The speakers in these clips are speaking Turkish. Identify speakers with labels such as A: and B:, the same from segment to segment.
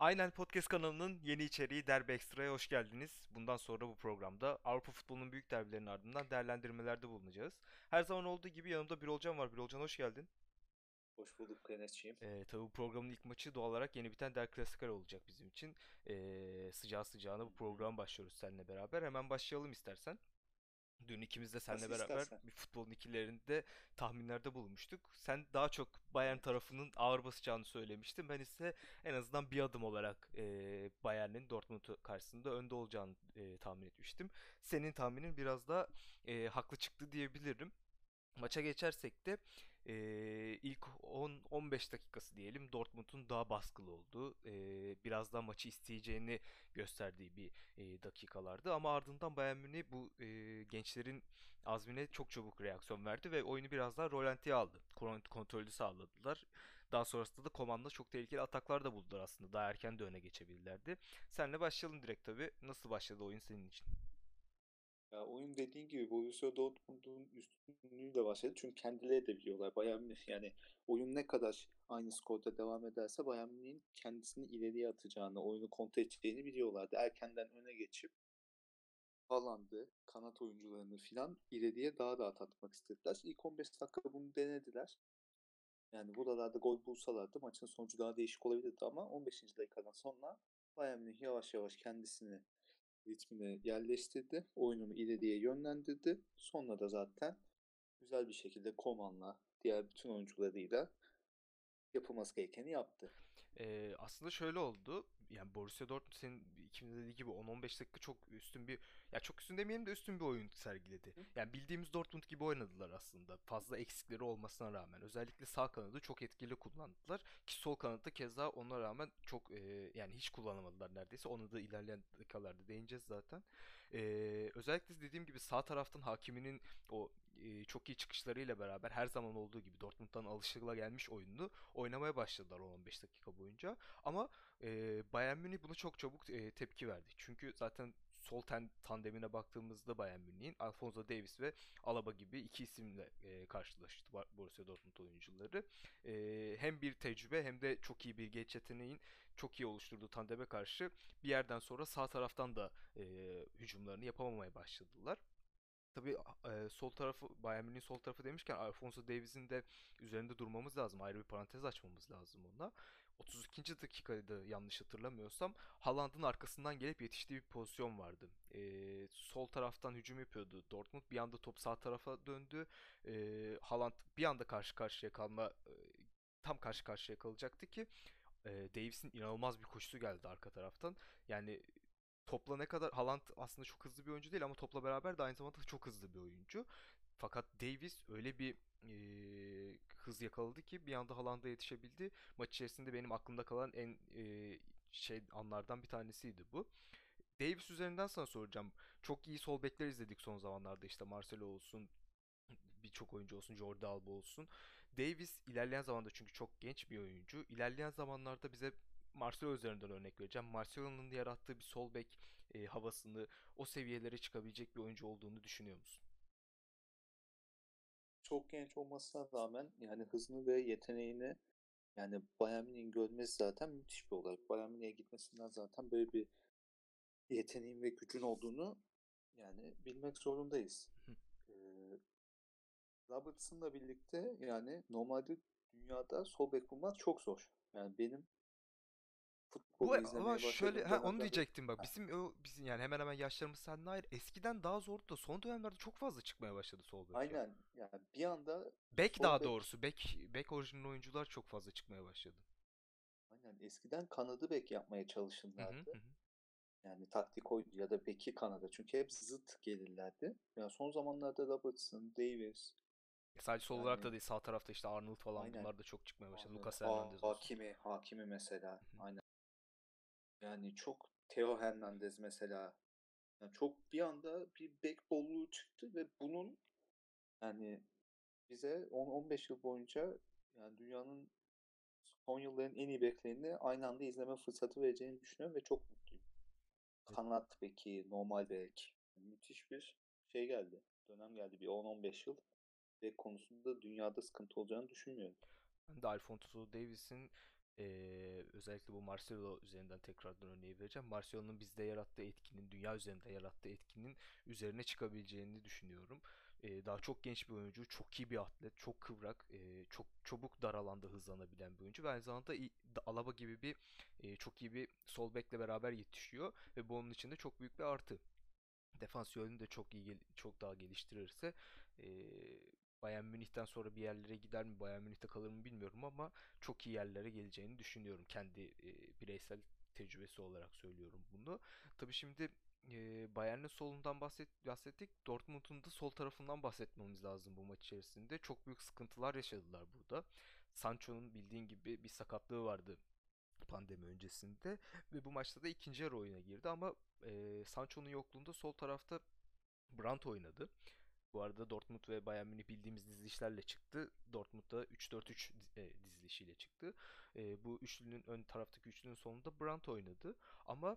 A: Aynen Podcast kanalının yeni içeriği Derbi Ekstra'ya hoş geldiniz. Bundan sonra bu programda Avrupa futbolunun büyük derbilerinin ardından değerlendirmelerde bulunacağız. Her zaman olduğu gibi yanımda Birolcan var. Birolcan hoş geldin.
B: Hoş bulduk Enes'ciğim.
A: Ee, tabii bu programın ilk maçı doğal olarak yeni biten Der Klassiker olacak bizim için. Ee, sıcağı sıcağına bu programa başlıyoruz seninle beraber. Hemen başlayalım istersen. Dün ikimiz de seninle
B: Nasıl
A: beraber
B: istersen.
A: bir futbolun ikilerinde tahminlerde bulunmuştuk. Sen daha çok Bayern tarafının ağır basacağını söylemiştin. Ben ise en azından bir adım olarak e, Bayern'in Dortmund karşısında önde olacağını e, tahmin etmiştim. Senin tahminin biraz da e, haklı çıktı diyebilirim. Maça geçersek de eee, ilk 10-15 dakikası diyelim Dortmund'un daha baskılı olduğu, eee, biraz daha maçı isteyeceğini gösterdiği bir eee, dakikalardı. Ama ardından Bayern Münih bu eee, gençlerin azmine çok çabuk reaksiyon verdi ve oyunu biraz daha rolantiye aldı. Kon- Kontrolü sağladılar. Daha sonrasında da Koman'da çok tehlikeli ataklar da buldular aslında. Daha erken de öne geçebilirlerdi. Senle başlayalım direkt tabii. Nasıl başladı oyun senin için?
B: Ya oyun dediğin gibi Borussia Dortmund'un üstünlüğüyle başladı. Çünkü kendileri de biliyorlar. Bayern Münih yani oyun ne kadar aynı skorda devam ederse Bayern Münih'in kendisini ileriye atacağını, oyunu kontrol edeceğini biliyorlardı. Erkenden öne geçip Haaland'ı, kanat oyuncularını filan ileriye daha rahat atmak istediler. İlk 15 dakika bunu denediler. Yani buralarda gol bulsalardı maçın sonucu daha değişik olabilirdi ama 15. dakikadan sonra Bayern Münih yavaş yavaş kendisini ritmine yerleştirdi. Oyununu ileriye yönlendirdi. Sonra da zaten güzel bir şekilde Koman'la diğer bütün oyuncularıyla yapılması gerekeni yaptı.
A: Ee, aslında şöyle oldu. Yani Borussia Dortmund senin ikimiz dediği gibi 10-15 dakika çok üstün bir ya çok üstün demeyelim de üstün bir oyun sergiledi.
B: Hı?
A: Yani bildiğimiz Dortmund gibi oynadılar aslında. Fazla eksikleri olmasına rağmen. Özellikle sağ kanadı çok etkili kullandılar. Ki sol kanadı keza ona rağmen çok e, yani hiç kullanamadılar neredeyse. Onu da ilerleyen dakikalarda değineceğiz zaten. Ee, özellikle dediğim gibi sağ taraftan Hakimi'nin o çok iyi çıkışlarıyla beraber her zaman olduğu gibi Dortmund'dan alışılagelmiş oyununu oynamaya başladılar 10-15 dakika boyunca. Ama e, Bayern Münih buna çok çabuk e, tepki verdi. Çünkü zaten sol ten tandemine baktığımızda Bayern Münih'in Alphonso Davies ve Alaba gibi iki isimle e, karşılaştı Borussia Dortmund oyuncuları. E, hem bir tecrübe hem de çok iyi bir geç yeteneğin çok iyi oluşturduğu tandeme karşı bir yerden sonra sağ taraftan da e, hücumlarını yapamamaya başladılar. Tabii e, sol tarafı Bayern Münih'in sol tarafı demişken Alphonso Davies'in de üzerinde durmamız lazım. Ayrı bir parantez açmamız lazım ona. 32. dakikaydı yanlış hatırlamıyorsam. Haaland'ın arkasından gelip yetiştiği bir pozisyon vardı. E, sol taraftan hücum yapıyordu Dortmund. Bir anda top sağ tarafa döndü. E, Haaland bir anda karşı karşıya kalma e, tam karşı karşıya kalacaktı ki e, Davies'in inanılmaz bir koşusu geldi arka taraftan. Yani topla ne kadar Haaland aslında çok hızlı bir oyuncu değil ama topla beraber de aynı zamanda çok hızlı bir oyuncu. Fakat Davies öyle bir eee, hız yakaladı ki bir anda Haaland'a yetişebildi. Maç içerisinde benim aklımda kalan en eee, şey anlardan bir tanesiydi bu. Davies üzerinden sana soracağım. Çok iyi sol bekler izledik son zamanlarda işte Marcelo olsun, birçok oyuncu olsun, Jordi Alba olsun. Davis ilerleyen zamanda çünkü çok genç bir oyuncu. İlerleyen zamanlarda bize Marcelo üzerinden örnek vereceğim. Marcelo'nun yarattığı bir sol bek e, havasını o seviyelere çıkabilecek bir oyuncu olduğunu düşünüyor musun?
B: Çok genç olmasına rağmen yani hızını ve yeteneğini yani Bayern Münih'in görmesi zaten müthiş bir olay. Bayern Münih'e gitmesinden zaten böyle bir yeteneğin ve gücün olduğunu yani bilmek zorundayız. Ee, Robertson'la birlikte yani normalde dünyada sol bek bulmak çok zor. Yani benim
A: Bu
B: futbolu
A: ama
B: izlemeye
A: şöyle
B: başladığım
A: ha onu diyecektim bak.
B: Ha,
A: Bizim o bizim yani hemen hemen yaşlarımız seninle ayrı. Eskiden daha zordu da son dönemlerde çok fazla çıkmaya başladı sol bek ya.
B: aynen yani bir anda
A: Bek daha
B: bek
A: doğrusu. Bek bek orijinal oyuncular çok fazla çıkmaya başladı.
B: aynen eskiden kanadı bek yapmaya
A: hı
B: çalışırlardı.
A: hı. hı.
B: Yani taktik oyuncu ya da beki kanadı. Çünkü hep zıt gelirlerdi. Yani son zamanlarda Robertson, Davis
A: Sadece sol olarak da
B: yani
A: değil sağ tarafta işte Arnold falan
B: aynen
A: bunlar da çok çıkmaya başladı.
B: aynen
A: Lucas
B: Ha-
A: Hernandez olsun.
B: Hakimi, Hakimi mesela aynen. Yani çok Theo Hernandez mesela. Yani çok bir anda bir bek bolluğu çıktı ve bunun yani bize 10-15 yıl boyunca yani dünyanın son yılların en iyi beklerini aynı anda izleme fırsatı vereceğini düşünüyorum ve çok mutluyum. Kanat beki, normal bek. Müthiş bir şey geldi. Dönem geldi bir 10-15 yıl. Bek konusunda dünyada sıkıntı olacağını düşünmüyorum.
A: Ben de Alphonso Davies'in Ee, özellikle bu Marcelo üzerinden tekrardan örneği vereceğim. Marcelo'nun bizde yarattığı etkinin, dünya üzerinde yarattığı etkinin üzerine çıkabileceğini düşünüyorum. Ee, daha çok genç bir oyuncu, çok iyi bir atlet, çok kıvrak, e, çok çabuk dar alanda hızlanabilen bir oyuncu ve aynı zamanda Alaba gibi bir e, çok iyi bir sol bekle beraber yetişiyor ve bu onun için de çok büyük bir artı. Defans yönünü de çok iyi çok daha geliştirirse eee Bayern Münih'ten sonra bir yerlere gider mi, Bayern Münih'te kalır mı bilmiyorum ama çok iyi yerlere geleceğini düşünüyorum. Kendi eee, bireysel tecrübesi olarak söylüyorum bunu. Tabii şimdi eee Bayern'in solundan bahset, bahsettik. Dortmund'un da sol tarafından bahsetmemiz lazım bu maç içerisinde. Çok büyük sıkıntılar yaşadılar burada. Sancho'nun bildiğin gibi bir sakatlığı vardı pandemi öncesinde ve bu maçta da ikinci yarı oyuna girdi ama e, Sancho'nun yokluğunda sol tarafta Brandt oynadı. Bu arada Dortmund ve Bayern Münih bildiğimiz dizilişlerle çıktı. Dortmund'da 3-4-3 diz- e, dizilişiyle çıktı. E, bu üçlünün ön taraftaki üçlünün sonunda Brandt oynadı. Ama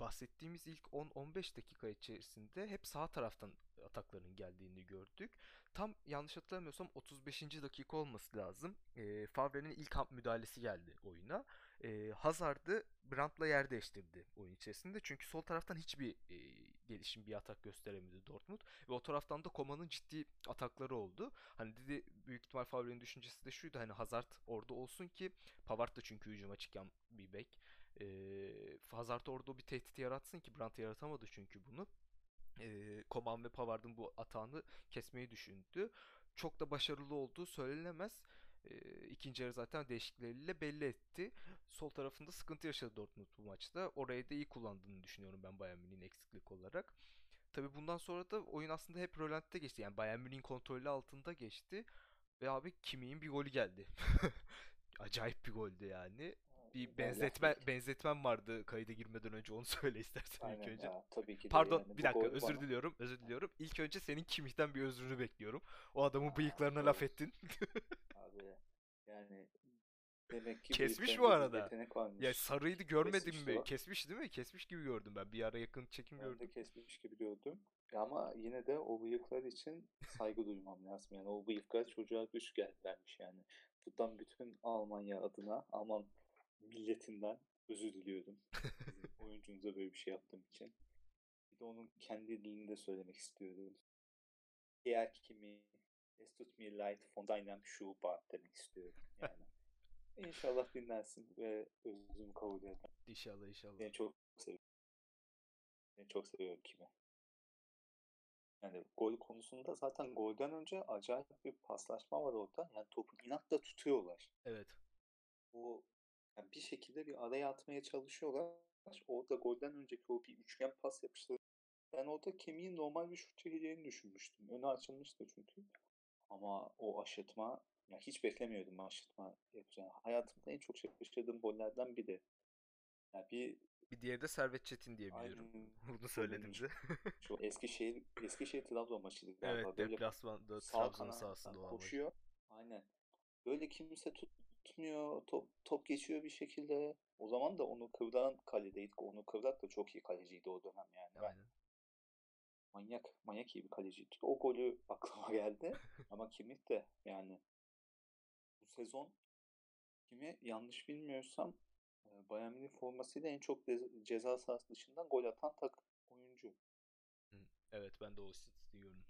A: bahsettiğimiz ilk 10-15 dakika içerisinde hep sağ taraftan atakların geldiğini gördük. Tam yanlış hatırlamıyorsam 35. dakika olması lazım. E, Favre'nin ilk hamle müdahalesi geldi oyuna. E, Hazard'ı Brandt'la yer değiştirdi oyun içerisinde. Çünkü sol taraftan hiçbir e, gelişim bir atak gösteremedi Dortmund. Ve o taraftan da Koma'nın ciddi atakları oldu. Hani dedi büyük ihtimal Favre'nin düşüncesi de şuydu. Hani Hazard orada olsun ki Pavard da çünkü hücuma çıkan bir bek. E, Hazard orada bir tehdit yaratsın ki Brandt yaratamadı çünkü bunu e, Koman ve Pavard'ın bu atağını kesmeyi düşündü. Çok da başarılı olduğu söylenemez. E, ikinci yarı zaten değişiklikleriyle belli etti. Sol tarafında sıkıntı yaşadı Dortmund bu maçta. Orayı da iyi kullandığını düşünüyorum ben Bayern Münih'in eksiklik olarak. Tabii bundan sonra da oyun aslında hep rölantide geçti. Yani Bayern Münih'in kontrolü altında geçti. Ve abi Kimmih'in bir golü geldi. Acayip bir goldü yani. Bir benzetme benzetmem vardı kayıda girmeden önce onu söyle istersen ilk
B: aynen
A: önce.
B: ya tabii ki de
A: Pardon
B: yani
A: bir dakika özür
B: bana
A: diliyorum özür diliyorum. İlk önce senin Kimmih'ten bir özrünü bekliyorum. O adamın
B: Aa,
A: bıyıklarına laf
B: doğru.
A: ettin.
B: Abi yani demek ki
A: Kesmiş bu arada. Ya sarıydı görmedim
B: Kesmişti
A: mi?
B: o.
A: Kesmiş değil mi? Kesmiş gibi gördüm ben. Bir ara yakın çekim
B: Ben de
A: gördüm.
B: kesmiş gibi gördüm. Ama yine de o bıyıklar için saygı duymam lazım. Yani o bıyıklar çocuğa güç gel vermiş yani. Buradan bütün Almanya adına, Alman milletinden özür diliyorum. Sizin oyuncunuza böyle bir şey yaptığım için. Bir de onun kendi dilinde söylemek istiyorum. Eğer kimi es tut mir leid von deinem Schuhbart demek istiyorum. Yani inşallah dinlersin ve özrümü kabul eder.
A: İnşallah inşallah.
B: Beni çok seviyorum. Beni çok seviyorum kimi. Yani gol konusunda zaten golden önce acayip bir paslaşma var orada. Yani topu inatla tutuyorlar.
A: Evet.
B: O yani bir şekilde bir araya atmaya çalışıyorlar. Orada golden önceki o bir üçgen pas yapıştı. Ben orada kemiğin normal bir şut çekeceğini düşünmüştüm. Önü açılmıştı çünkü. Ama o aşırtma ya hiç beklemiyordum aşırtma yapacağını. Hayatımda en çok şaşırdığım gollerden biri. Yani bir
A: Bir diğeri de Servet Çetin diye biliyorum.
B: aynen
A: Bunu söyledim
B: golünmüş.
A: de.
B: Şu Eskişehir Eskişehir Trabzon maçıydı galiba.
A: Evet deplasmanda Trabzon'un sahasında olan
B: koşuyor. Aynen. Böyle kimse tutmuyor. Top, top geçiyor bir şekilde. O zaman da onu kıvran kaledeydik. Onu kıvrak da çok iyi kaleciydi o dönem yani. Ben
A: Aynen.
B: manyak manyak iyi bir kaleciydi. O golü aklıma geldi. Ama Kimmich de yani bu sezon kimi yanlış bilmiyorsam e, Bayern Münih formasıyla en çok ceza sahası dışından gol atan tak oyuncu.
A: Evet ben de o istatistiği gördüm.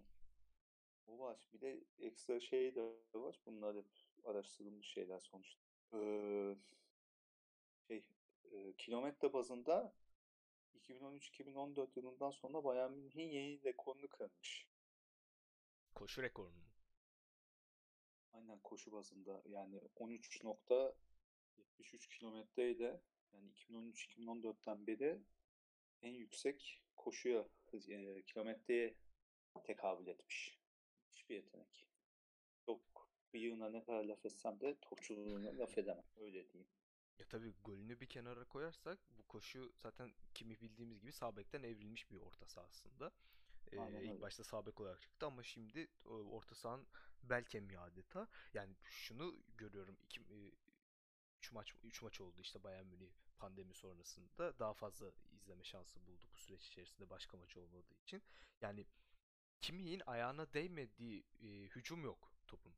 B: O var. Bir de ekstra şey de var. Bunlar hep araştırılmış şeyler sonuçta. Ee, şey e, kilometre bazında 2013-2014 yılından sonra Bayern Münih'in yeni rekorunu kırmış.
A: Koşu rekorunu. mu?
B: Aynen koşu bazında yani 13.73 kilometreyle yani 2013-2014'ten beri en yüksek koşuya e, kilometreye tekabül etmiş. Hiçbir yetenek. Çok bıyığına ne kadar laf etsem de topçuluğuna laf edemem. Öyle diyeyim.
A: Ya tabii golünü bir kenara koyarsak bu koşu zaten kimi bildiğimiz gibi sağ bekten evrilmiş bir orta saha aslında. Ee,
B: Aynen
A: ilk
B: öyle.
A: başta sağ bek olarak çıktı ama şimdi orta sahanın bel kemiği adeta. Yani şunu görüyorum. iki, 3 maç 3 maç oldu işte Bayern Münih pandemi sonrasında daha fazla izleme şansı buldu bu süreç içerisinde başka maç olmadığı için. Yani Kimmih'in ayağına değmediği e, hücum yok topun.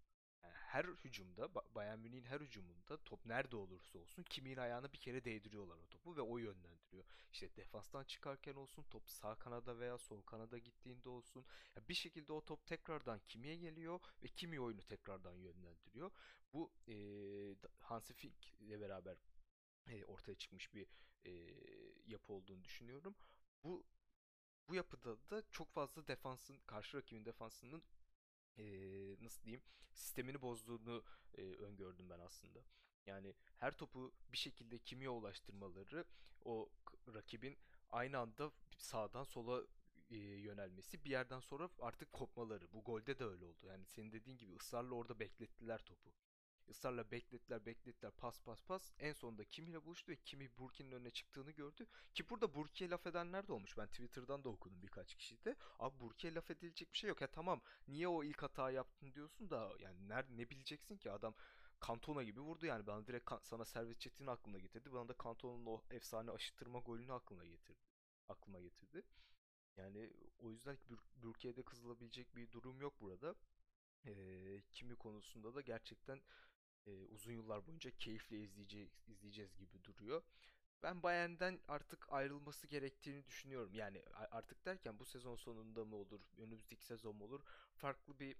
A: Her hücumda Bayern Münih'in her hücumunda top nerede olursa olsun kimin ayağına bir kere değdiriyorlar o topu ve o yönlendiriyor. İşte defanstan çıkarken olsun top sağ kanada veya sol kanada gittiğinde olsun ya bir şekilde o top tekrardan kimiye geliyor ve kimi oyunu tekrardan yönlendiriyor. Bu e, Hansi Flick ile beraber e, ortaya çıkmış bir e, yapı olduğunu düşünüyorum. Bu bu yapıda da çok fazla defansın karşı rakibin defansının e, nasıl diyeyim sistemini bozduğunu e, öngördüm ben aslında. Yani her topu bir şekilde kimiye ulaştırmaları o rakibin aynı anda sağdan sola e, yönelmesi bir yerden sonra artık kopmaları. Bu golde de öyle oldu. Yani senin dediğin gibi ısrarla orada beklettiler topu. Israrla beklettiler beklettiler pas pas pas. En sonunda Kimi ile buluştu ve Kimi Burki'nin önüne çıktığını gördü. Ki burada Burki'ye laf edenler de olmuş. Ben Twitter'dan da okudum birkaç kişi de. Abi Burki'ye laf edilecek bir şey yok. Ya tamam niye o ilk hata yaptın diyorsun da yani nerede ne bileceksin ki adam Cantona gibi vurdu yani. Bana direkt sana servis çetini aklına getirdi. Bana da Cantona'nın o efsane aşıttırma golünü aklına getirdi. Aklıma getirdi. Yani o yüzden Burki'ye de kızılabilecek bir durum yok burada. Ee, kimi konusunda da gerçekten e, uzun yıllar boyunca keyifle izleyeceğiz, izleyeceğiz gibi duruyor. Ben Bayern'den artık ayrılması gerektiğini düşünüyorum. Yani artık derken bu sezon sonunda mı olur, önümüzdeki sezon mu olur? Farklı bir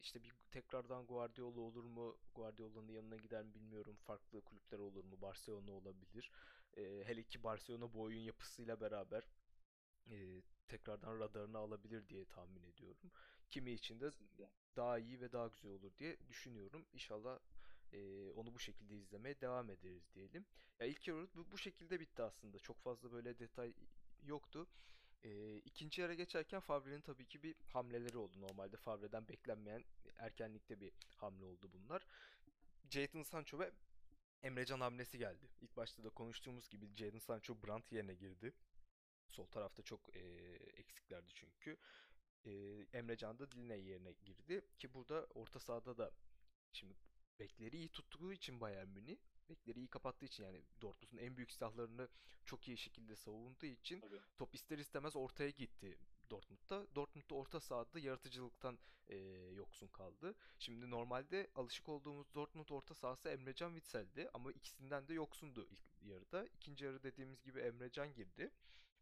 A: işte bir tekrardan Guardiola olur mu? Guardiola'nın yanına gider mi bilmiyorum. Farklı kulüpler olur mu? Barcelona olabilir. Hele ki Barcelona bu oyun yapısıyla beraber tekrardan radarını alabilir diye tahmin ediyorum. Kimi için de daha iyi ve daha güzel olur diye düşünüyorum. İnşallah e, onu bu şekilde izlemeye devam ederiz diyelim. Ya ilk yarı bu, bu şekilde bitti aslında. Çok fazla böyle detay yoktu. E, ikinci yara geçerken Favre'nin tabii ki bir hamleleri oldu. Normalde Favre'den beklenmeyen erkenlikte bir hamle oldu bunlar. Jadon Sancho ve Emrecan hamlesi geldi. İlk başta da konuştuğumuz gibi Jadon Sancho Brandt yerine girdi. Sol tarafta çok e, eksiklerdi çünkü. E, Emrecan da Diline yerine girdi. Ki burada orta sahada da şimdi bekleri iyi tuttuğu için Bayern Münih bekleri iyi kapattığı için yani Dortmund'un en büyük silahlarını çok iyi şekilde savunduğu için Tabii. top ister istemez ortaya gitti Dortmund'da. Dortmund'da orta sahada yaratıcılıktan e, yoksun kaldı. Şimdi normalde alışık olduğumuz Dortmund orta sahası Emrecan Witzel'di ama ikisinden de yoksundu ilk yarıda. İkinci yarı dediğimiz gibi Emrecan girdi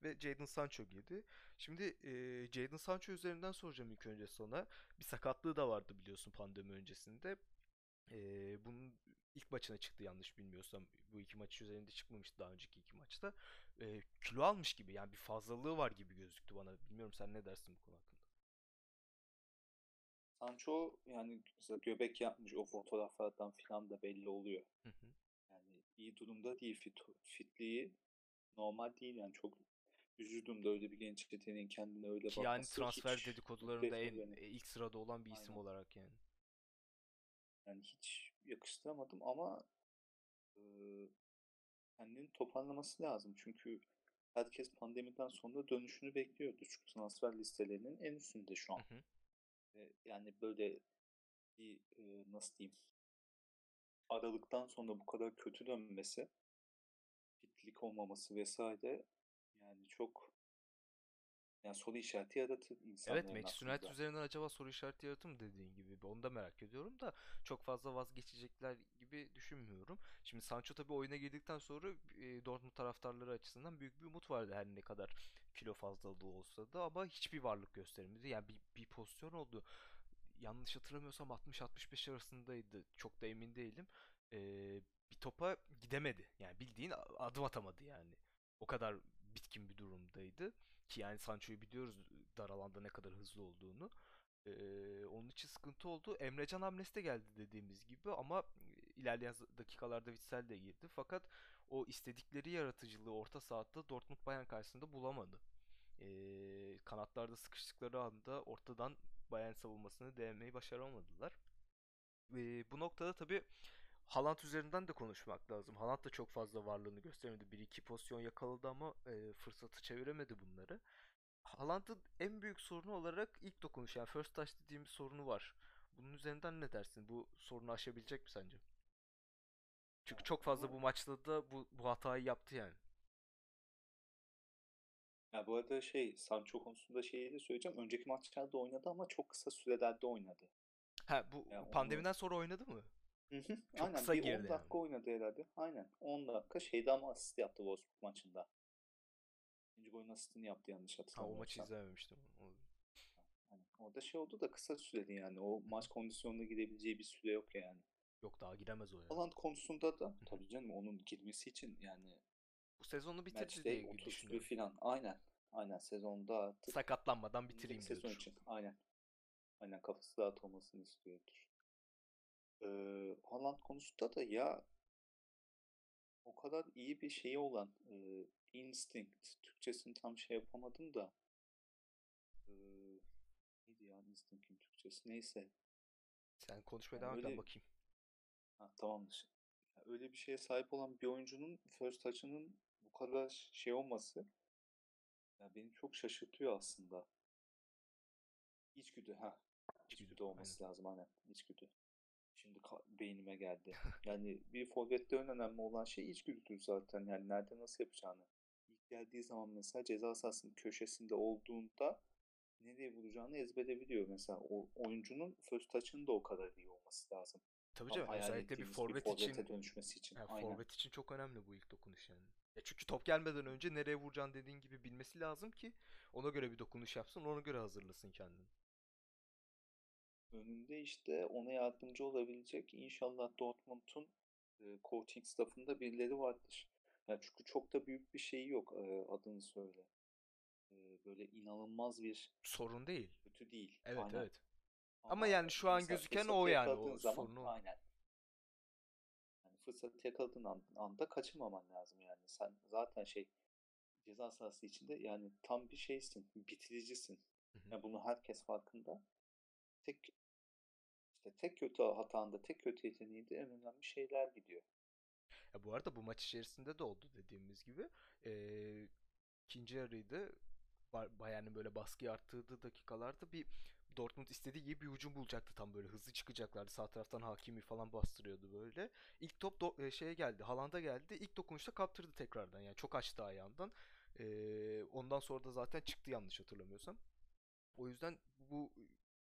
A: ve Jadon Sancho girdi. Şimdi e, Jadon Sancho üzerinden soracağım ilk önce sana. Bir sakatlığı da vardı biliyorsun pandemi öncesinde. Ee, bunun ilk maçına çıktı yanlış bilmiyorsam. Bu iki maç üzerinde çıkmamıştı daha önceki iki maçta. Ee, kilo almış gibi yani bir fazlalığı var gibi gözüktü bana. Bilmiyorum sen ne dersin bu konu hakkında?
B: Sancho yani mesela göbek yapmış o fotoğraflardan filan da belli oluyor. Hı hı. Yani iyi durumda değil fit, fitliği normal değil yani çok üzüldüm de öyle bir genç yeteneğin kendine öyle
A: bakması. Yani transfer dedikodularında en beni. ilk sırada olan bir isim Aynen. olarak yani.
B: Yani hiç yakıştıramadım ama e, kendini toparlaması lazım. Çünkü herkes pandemiden sonra dönüşünü bekliyordu. Çünkü transfer listelerinin en üstünde şu an. Hı hı. E, yani böyle bir e, nasıl diyeyim aralıktan sonra bu kadar kötü dönmesi fitlik olmaması vesaire yani çok yani soru işareti yaratır insanların
A: Evet Manchester United üzerinden acaba soru işareti yaratır mı dediğin gibi. Onu da merak ediyorum da çok fazla vazgeçecekler gibi düşünmüyorum. Şimdi Sancho tabii oyuna girdikten sonra e, Dortmund taraftarları açısından büyük bir umut vardı her ne kadar kilo fazlalığı olsa da ama hiçbir varlık göstermedi. Yani bir, bir pozisyon oldu. Yanlış hatırlamıyorsam 60-65 arasındaydı. Çok da emin değilim. Ee, bir topa gidemedi. Yani bildiğin adım atamadı yani. O kadar bitkin bir durumdaydı. Ki yani Sancho'yu biliyoruz dar alanda ne kadar hızlı olduğunu. Ee, onun için sıkıntı oldu. Emrecan hamlesi de geldi dediğimiz gibi ama ilerleyen dakikalarda Witsel de girdi. Fakat o istedikleri yaratıcılığı orta sahada Dortmund Bayern karşısında bulamadı. Ee, kanatlarda sıkıştıkları anda ortadan Bayern savunmasını denemeyi başaramadılar. Ee, bu noktada tabii Haaland üzerinden de konuşmak lazım. Haaland da çok fazla varlığını göstermedi. Bir iki pozisyon yakaladı ama e, fırsatı çeviremedi bunları. Haaland'ın en büyük sorunu olarak ilk dokunuş yani first touch dediğimiz sorunu var. Bunun üzerinden ne dersin? Bu sorunu aşabilecek mi sence? Çünkü çok fazla bu maçta da bu, bu hatayı yaptı yani.
B: Ya bu arada şey Sancho konusunda şeyi de söyleyeceğim. Önceki maçlarda oynadı ama çok kısa sürelerde oynadı.
A: Ha bu
B: Yani onu
A: pandemiden sonra oynadı mı?
B: Hı hı.
A: Çok
B: Aynen
A: kısa
B: bir 10
A: girdi yani.
B: dakika oynadı herhalde. Aynen 10 dakika şeyde ama asist yaptı Wolfsburg maçında. İkinci golün asistini yaptı yanlış
A: Ha o maçı
B: hatırlamıyorsam.
A: izlememiştim. O-
B: Hani orada şey oldu da kısa süreli yani. O maç kondisyonuna girebileceği bir süre yok yani.
A: Yok daha giremez o ya.
B: Haaland konusunda da tabii canım onun girmesi için yani
A: Bu sezonu
B: Matchday
A: diye
B: 30'lu
A: düşünüyorum.
B: filan. Aynen. Aynen sezonda artık
A: Sakatlanmadan bitireyim
B: sezon
A: diyordur.
B: için. Aynen. Aynen kafası rahat olmasını istiyordur. Ee, Haaland konusunda da ya o kadar iyi bir şeyi olan e, instinct Türkçesini tam şey yapamadım da e, neydi ya instinct'in Türkçesi neyse
A: Sen konuşmaya
B: Yani
A: devam
B: öyle-
A: bakayım.
B: ha, tamamdır. Ya öyle bir şeye sahip olan bir oyuncunun first touch'ının bu kadar şey olması ya beni çok şaşırtıyor aslında. İçgüdü ha.
A: İçgüdü,
B: İçgüdü olması lazım aynen. İçgüdü. Şimdi beynime geldi. Yani bir forvette en önemli olan şey içgüdüdür zaten. Yani nerede nasıl yapacağını. İlk geldiği zaman mesela ceza sahasının köşesinde olduğunda nereye vuracağını ezbere biliyor. Mesela o oyuncunun first touch'ının da o kadar iyi olması lazım.
A: Tabii canım özellikle bir forvet için
B: dönüşmesi için. Aynen.
A: forvet için çok önemli bu ilk dokunuş yani. Ya çünkü top gelmeden önce nereye vuracağını dediğin gibi bilmesi lazım ki ona göre bir dokunuş yapsın, ona göre hazırlasın kendini.
B: Önünde işte ona yardımcı olabilecek inşallah Dortmund'un e, coaching staffında birileri vardır. Yani çünkü çok da büyük bir şey yok e, adını söyle. E, böyle inanılmaz bir
A: Sorun değil.
B: kötü değil.
A: Evet
B: Aynen.
A: evet. Ama yani şu an gözüken o yani, o
B: zaman,
A: sorunu.
B: Aynen. Yani fırsatı yakaladığın an- anda kaçırmaman lazım yani. Sen zaten şey ceza sahası içinde yani tam bir şeysin, bitiricisin.
A: Hı hı.
B: Yani bunu herkes farkında. Tek işte tek kötü hatanda, tek kötü yeteneğinde en önemli şeyler gidiyor.
A: Ya bu arada bu maç içerisinde de oldu dediğimiz gibi. Ee, ikinci Ba- Bayern'in böyle baskıyı arttırdığı dakikalarda bir Dortmund istediği gibi bir hücum bulacaktı tam böyle hızlı çıkacaklardı. Sağ taraftan Hakimi falan bastırıyordu böyle. İlk top do- şeye geldi. Haaland'a geldi. İlk dokunuşta kaptırdı tekrardan. Yani çok açtı ayağından. Ee, ondan sonra da zaten çıktı yanlış hatırlamıyorsam. O yüzden bu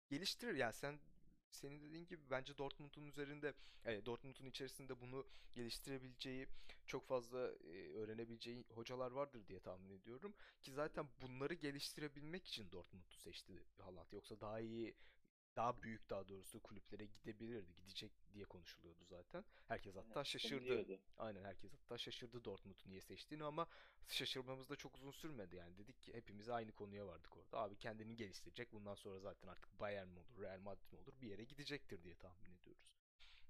A: geliştirir yani sen senin dediğin gibi bence Dortmund'un üzerinde yani Dortmund'un içerisinde bunu geliştirebileceği çok fazla e, öğrenebileceği hocalar vardır diye tahmin ediyorum. Ki zaten bunları geliştirebilmek için Dortmund'u seçti Haaland. Yoksa daha iyi daha büyük daha doğrusu kulüplere gidebilirdi gidecek diye konuşuluyordu zaten herkes hatta
B: Aynen,
A: şaşırdı aynen herkes hatta şaşırdı Dortmund'u niye seçtiğini ama şaşırmamız da çok uzun sürmedi yani. Dedik ki hepimiz aynı konuya vardık orada. Abi kendini geliştirecek. Bundan sonra zaten artık Bayern mi olur, Real Madrid mi olur bir yere gidecektir diye tahmin ediyoruz.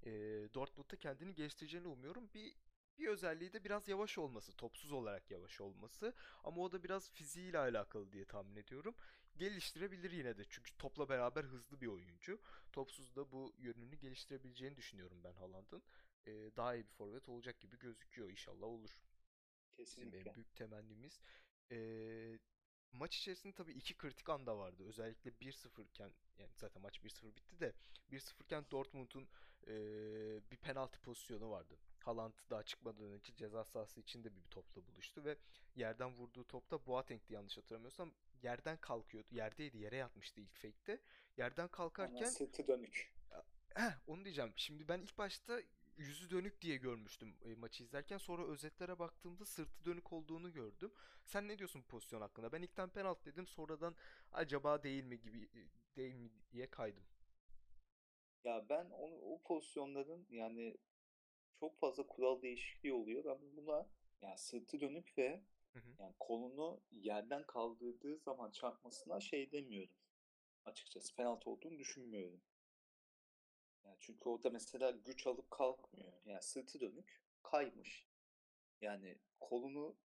A: Ee, Dortmund'da kendini geliştireceğini umuyorum. Bir bir özelliği de biraz yavaş olması, topsuz olarak yavaş olması. Ama o da biraz fiziğiyle alakalı diye tahmin ediyorum. Geliştirebilir yine de çünkü topla beraber hızlı bir oyuncu. Topsuz da bu yönünü geliştirebileceğini düşünüyorum ben Haaland'ın. Ee, daha iyi bir forvet olacak gibi gözüküyor. İnşallah olur. Bizim en
B: Kesinlikle.
A: büyük temennimiz. Ee, maç içerisinde tabii iki kritik an da vardı. Özellikle 1-0 iken yani zaten maç 1-0 bitti de 1-0 iken Dortmund'un ee, bir penaltı pozisyonu vardı. Haaland daha çıkmadan önce ceza sahası içinde bir topla buluştu ve yerden vurduğu topta Boateng'di yanlış hatırlamıyorsam. Yerden kalkıyordu. Yerdeydi, yere yatmıştı ilk fake'te. Yerden
B: Ama
A: kalkarken
B: sırtı dönük.
A: Heh, onu diyeceğim. Şimdi ben ilk başta yüzü dönük diye görmüştüm e, maçı izlerken. Sonra özetlere baktığımda sırtı dönük olduğunu gördüm. Sen ne diyorsun bu pozisyon hakkında? Ben ilkten penaltı dedim. Sonradan acaba değil mi gibi e, değil mi diye kaydım.
B: Ya ben onu, o pozisyonların yani çok fazla kural değişikliği oluyor. Ben buna yani sırtı dönük ve
A: Hı hı.
B: yani kolunu yerden kaldırdığı zaman çarpmasına şey demiyorum. Açıkçası penaltı olduğunu düşünmüyorum. Yani çünkü orada mesela güç alıp kalkmıyor. Yani sırtı dönük kaymış. Yani kolunu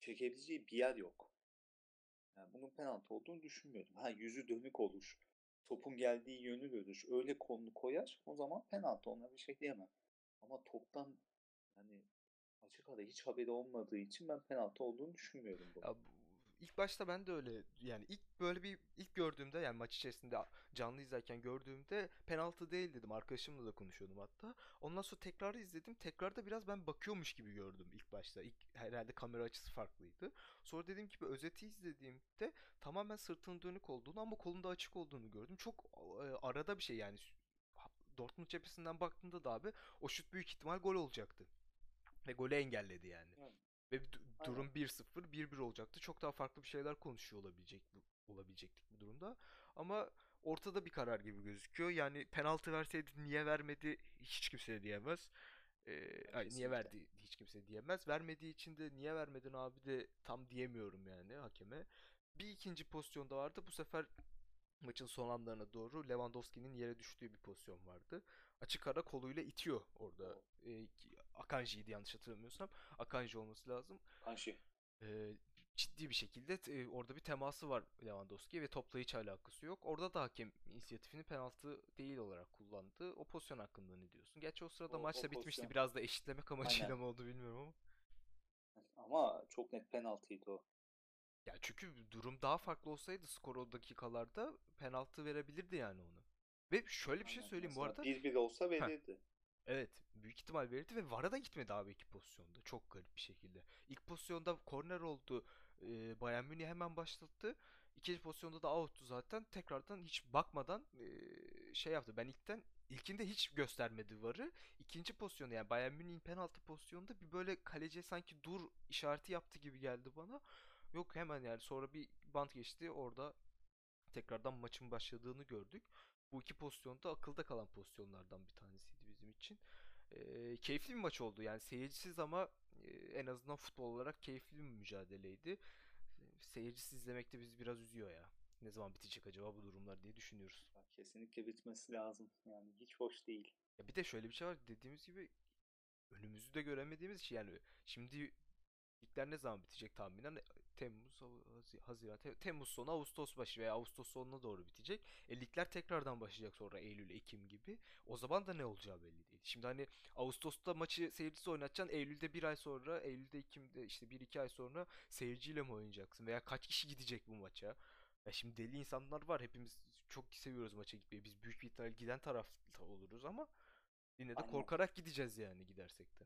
B: çekebileceği bir yer yok. Yani bunun penaltı olduğunu düşünmüyorum. Ha yüzü dönük olur. Topun geldiği yönü görür. Öyle kolunu koyar. O zaman penaltı ona bir şey diyemem. Ama toptan yani açık ara hiç haberi olmadığı için ben penaltı olduğunu düşünmüyorum bunu.
A: Ya ilk başta ben de öyle yani ilk böyle bir ilk gördüğümde yani maç içerisinde canlı izlerken gördüğümde penaltı değil dedim. Arkadaşımla da konuşuyordum hatta. Ondan sonra tekrar izledim. Tekrarda biraz ben bakıyormuş gibi gördüm ilk başta. İlk herhalde kamera açısı farklıydı. Sonra dediğim gibi özeti izlediğimde tamamen sırtının dönük olduğunu ama kolunda açık olduğunu gördüm. Çok e, arada bir şey yani Dortmund cephesinden baktığında da abi o şut büyük ihtimal gol olacaktı. Ve golü engelledi yani. Evet. Ve du- durum 1-0, 1-1 olacaktı. Çok daha farklı bir şeyler konuşuyor olabilecek olabilecektik bu durumda. Ama ortada bir karar gibi gözüküyor. Yani penaltı verseydi niye vermedi hiç kimse diyemez. Ee, ay, niye verdi hiç kimse diyemez. Vermediği için de niye vermedin abi de tam diyemiyorum yani hakeme. Bir ikinci pozisyonda vardı. Bu sefer maçın son anlarına doğru Lewandowski'nin yere düştüğü bir pozisyon vardı. Açık ara koluyla itiyor orada. E, Akanji'ydi yanlış hatırlamıyorsam. Akanji olması lazım.
B: Akanji.
A: E, ciddi bir şekilde e, orada bir teması var Lewandowski ve topla hiç alakası yok. Orada da hakem inisiyatifini penaltı değil olarak kullandı. O pozisyon hakkında ne diyorsun? Gerçi o sırada o, maç da bitmişti. Pozisyon. Biraz da eşitlemek amacıyla Aynen. mı oldu bilmiyorum ama.
B: Ama çok net penaltıydı o.
A: Ya çünkü durum daha farklı olsaydı skor o dakikalarda penaltı verebilirdi yani onu. Ve şöyle bir şey söyleyeyim bu arada.
B: 1-1 olsa verirdi.
A: Evet, büyük ihtimal verirdi ve VAR'a da gitmedi abi iki pozisyonda. Çok garip bir şekilde. İlk pozisyonda korner oldu. E, Bayern Münih hemen başlattı. İkinci pozisyonda da out'tu zaten. Tekrardan hiç bakmadan e, şey yaptı. Ben ilkten ilkinde hiç göstermedi VAR'ı. İkinci pozisyonda yani Bayern Münih'in penaltı pozisyonunda bir böyle kaleci sanki dur işareti yaptı gibi geldi bana. Yok hemen yani sonra bir bant geçti orada tekrardan maçın başladığını gördük. Bu iki pozisyonda akılda kalan pozisyonlardan bir tanesiydi bizim için. E, keyifli bir maç oldu yani seyircisiz ama e, en azından futbol olarak keyifli bir mücadeleydi. Seyircisiz izlemek de bizi biraz üzüyor ya. Ne zaman bitecek acaba bu durumlar diye düşünüyoruz.
B: Kesinlikle bitmesi lazım. Yani hiç hoş değil.
A: Ya bir de şöyle bir şey var dediğimiz gibi önümüzü de göremediğimiz için yani şimdi ligler ne zaman bitecek tahminen Temmuz, Haziran, Temmuz sonu, Ağustos başı veya Ağustos sonuna doğru bitecek. E, ligler tekrardan başlayacak sonra Eylül, Ekim gibi. O zaman da ne olacağı belli değil. Şimdi hani Ağustos'ta maçı seyircisi oynatacaksın. Eylül'de bir ay sonra, Eylül'de, Ekim'de işte bir iki ay sonra seyirciyle mi oynayacaksın? Veya kaç kişi gidecek bu maça? Ya şimdi deli insanlar var. Hepimiz çok seviyoruz maça gitmeyi. Biz büyük bir ihtimal giden tarafta oluruz ama yine de Aynen. korkarak gideceğiz yani gidersek de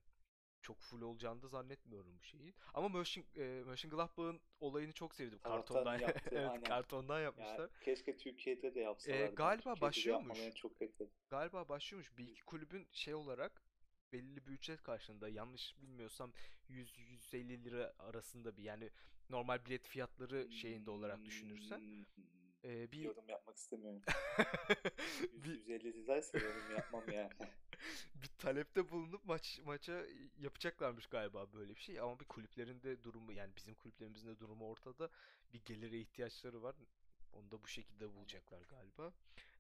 A: çok full olacağını da zannetmiyorum bu şeyi. Ama Mönchen, e, Mönchengladbach'ın olayını çok sevdim. kartondan yaptı, evet, kartondan yapmışlar. Yani
B: keşke Türkiye'de de yapsalardı.
A: E, galiba Türkiye'de başlıyormuş. Çok bekledim. Galiba başlıyormuş. Bir iki kulübün şey olarak belli bir ücret karşılığında yanlış bilmiyorsam 100-150 lira arasında bir yani normal bilet fiyatları şeyinde olarak düşünürsen
B: e, bir yorum yapmak istemiyorum. 150 liraysa yorum yapmam yani.
A: bir talepte bulunup maç maça yapacaklarmış galiba böyle bir şey ama bir kulüplerin de durumu yani bizim kulüplerimizin de durumu ortada bir gelire ihtiyaçları var. Onu da bu şekilde bulacaklar galiba.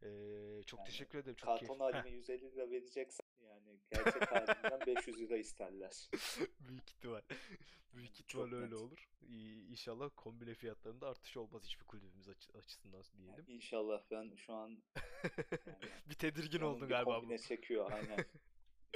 A: Ee, çok yani, teşekkür ederim. Çok
B: karton haline 150 lira vereceksen yani gerçek halinden 500 lira isterler.
A: Büyük ihtimal. Büyük ihtimal öyle net. olur. İnşallah kombine fiyatlarında artış olmaz hiçbir kulübümüz açısından diyelim. Yani
B: inşallah ben şu an
A: yani, bir tedirgin oldun galiba.
B: Kombine çekiyor aynen.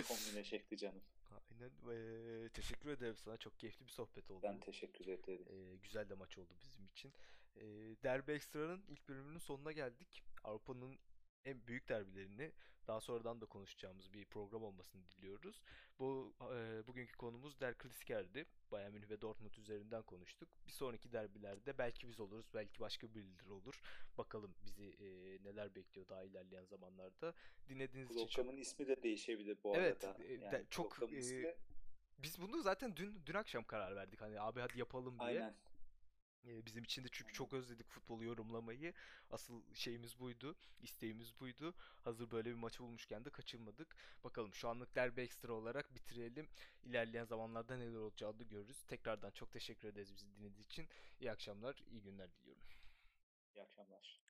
B: kombine çekti canım.
A: Aynen. Ee, teşekkür ederim sana. Çok keyifli bir sohbet oldu.
B: Ben teşekkür ederim.
A: Ee, güzel de maç oldu bizim için. Ee, Derbi Ekstra'nın ilk bölümünün sonuna geldik. Avrupa'nın en büyük derbilerini daha sonradan da konuşacağımız bir program olmasını diliyoruz. Bu e, bugünkü konumuz Der Klassiker'di. Bayern Münih ve Dortmund üzerinden konuştuk. Bir sonraki derbilerde belki biz oluruz, belki başka birileri olur. Bakalım bizi e, neler bekliyor daha ilerleyen zamanlarda. Dinlediğiniz
B: Programın
A: için
B: çok... ismi de değişebilir bu
A: evet,
B: arada.
A: Evet, yani çok e, ismi... biz bunu zaten dün dün akşam karar verdik. Hani abi hadi yapalım diye. Aynen. Bizim için de çünkü çok özledik futbolu yorumlamayı. Asıl şeyimiz buydu, isteğimiz buydu. Hazır böyle bir maçı bulmuşken de kaçırmadık. Bakalım şu anlık derbi ekstra olarak bitirelim. İlerleyen zamanlarda neler olacağını görürüz. Tekrardan çok teşekkür ederiz bizi dinlediğiniz için. İyi akşamlar, iyi günler diliyorum.
B: İyi akşamlar.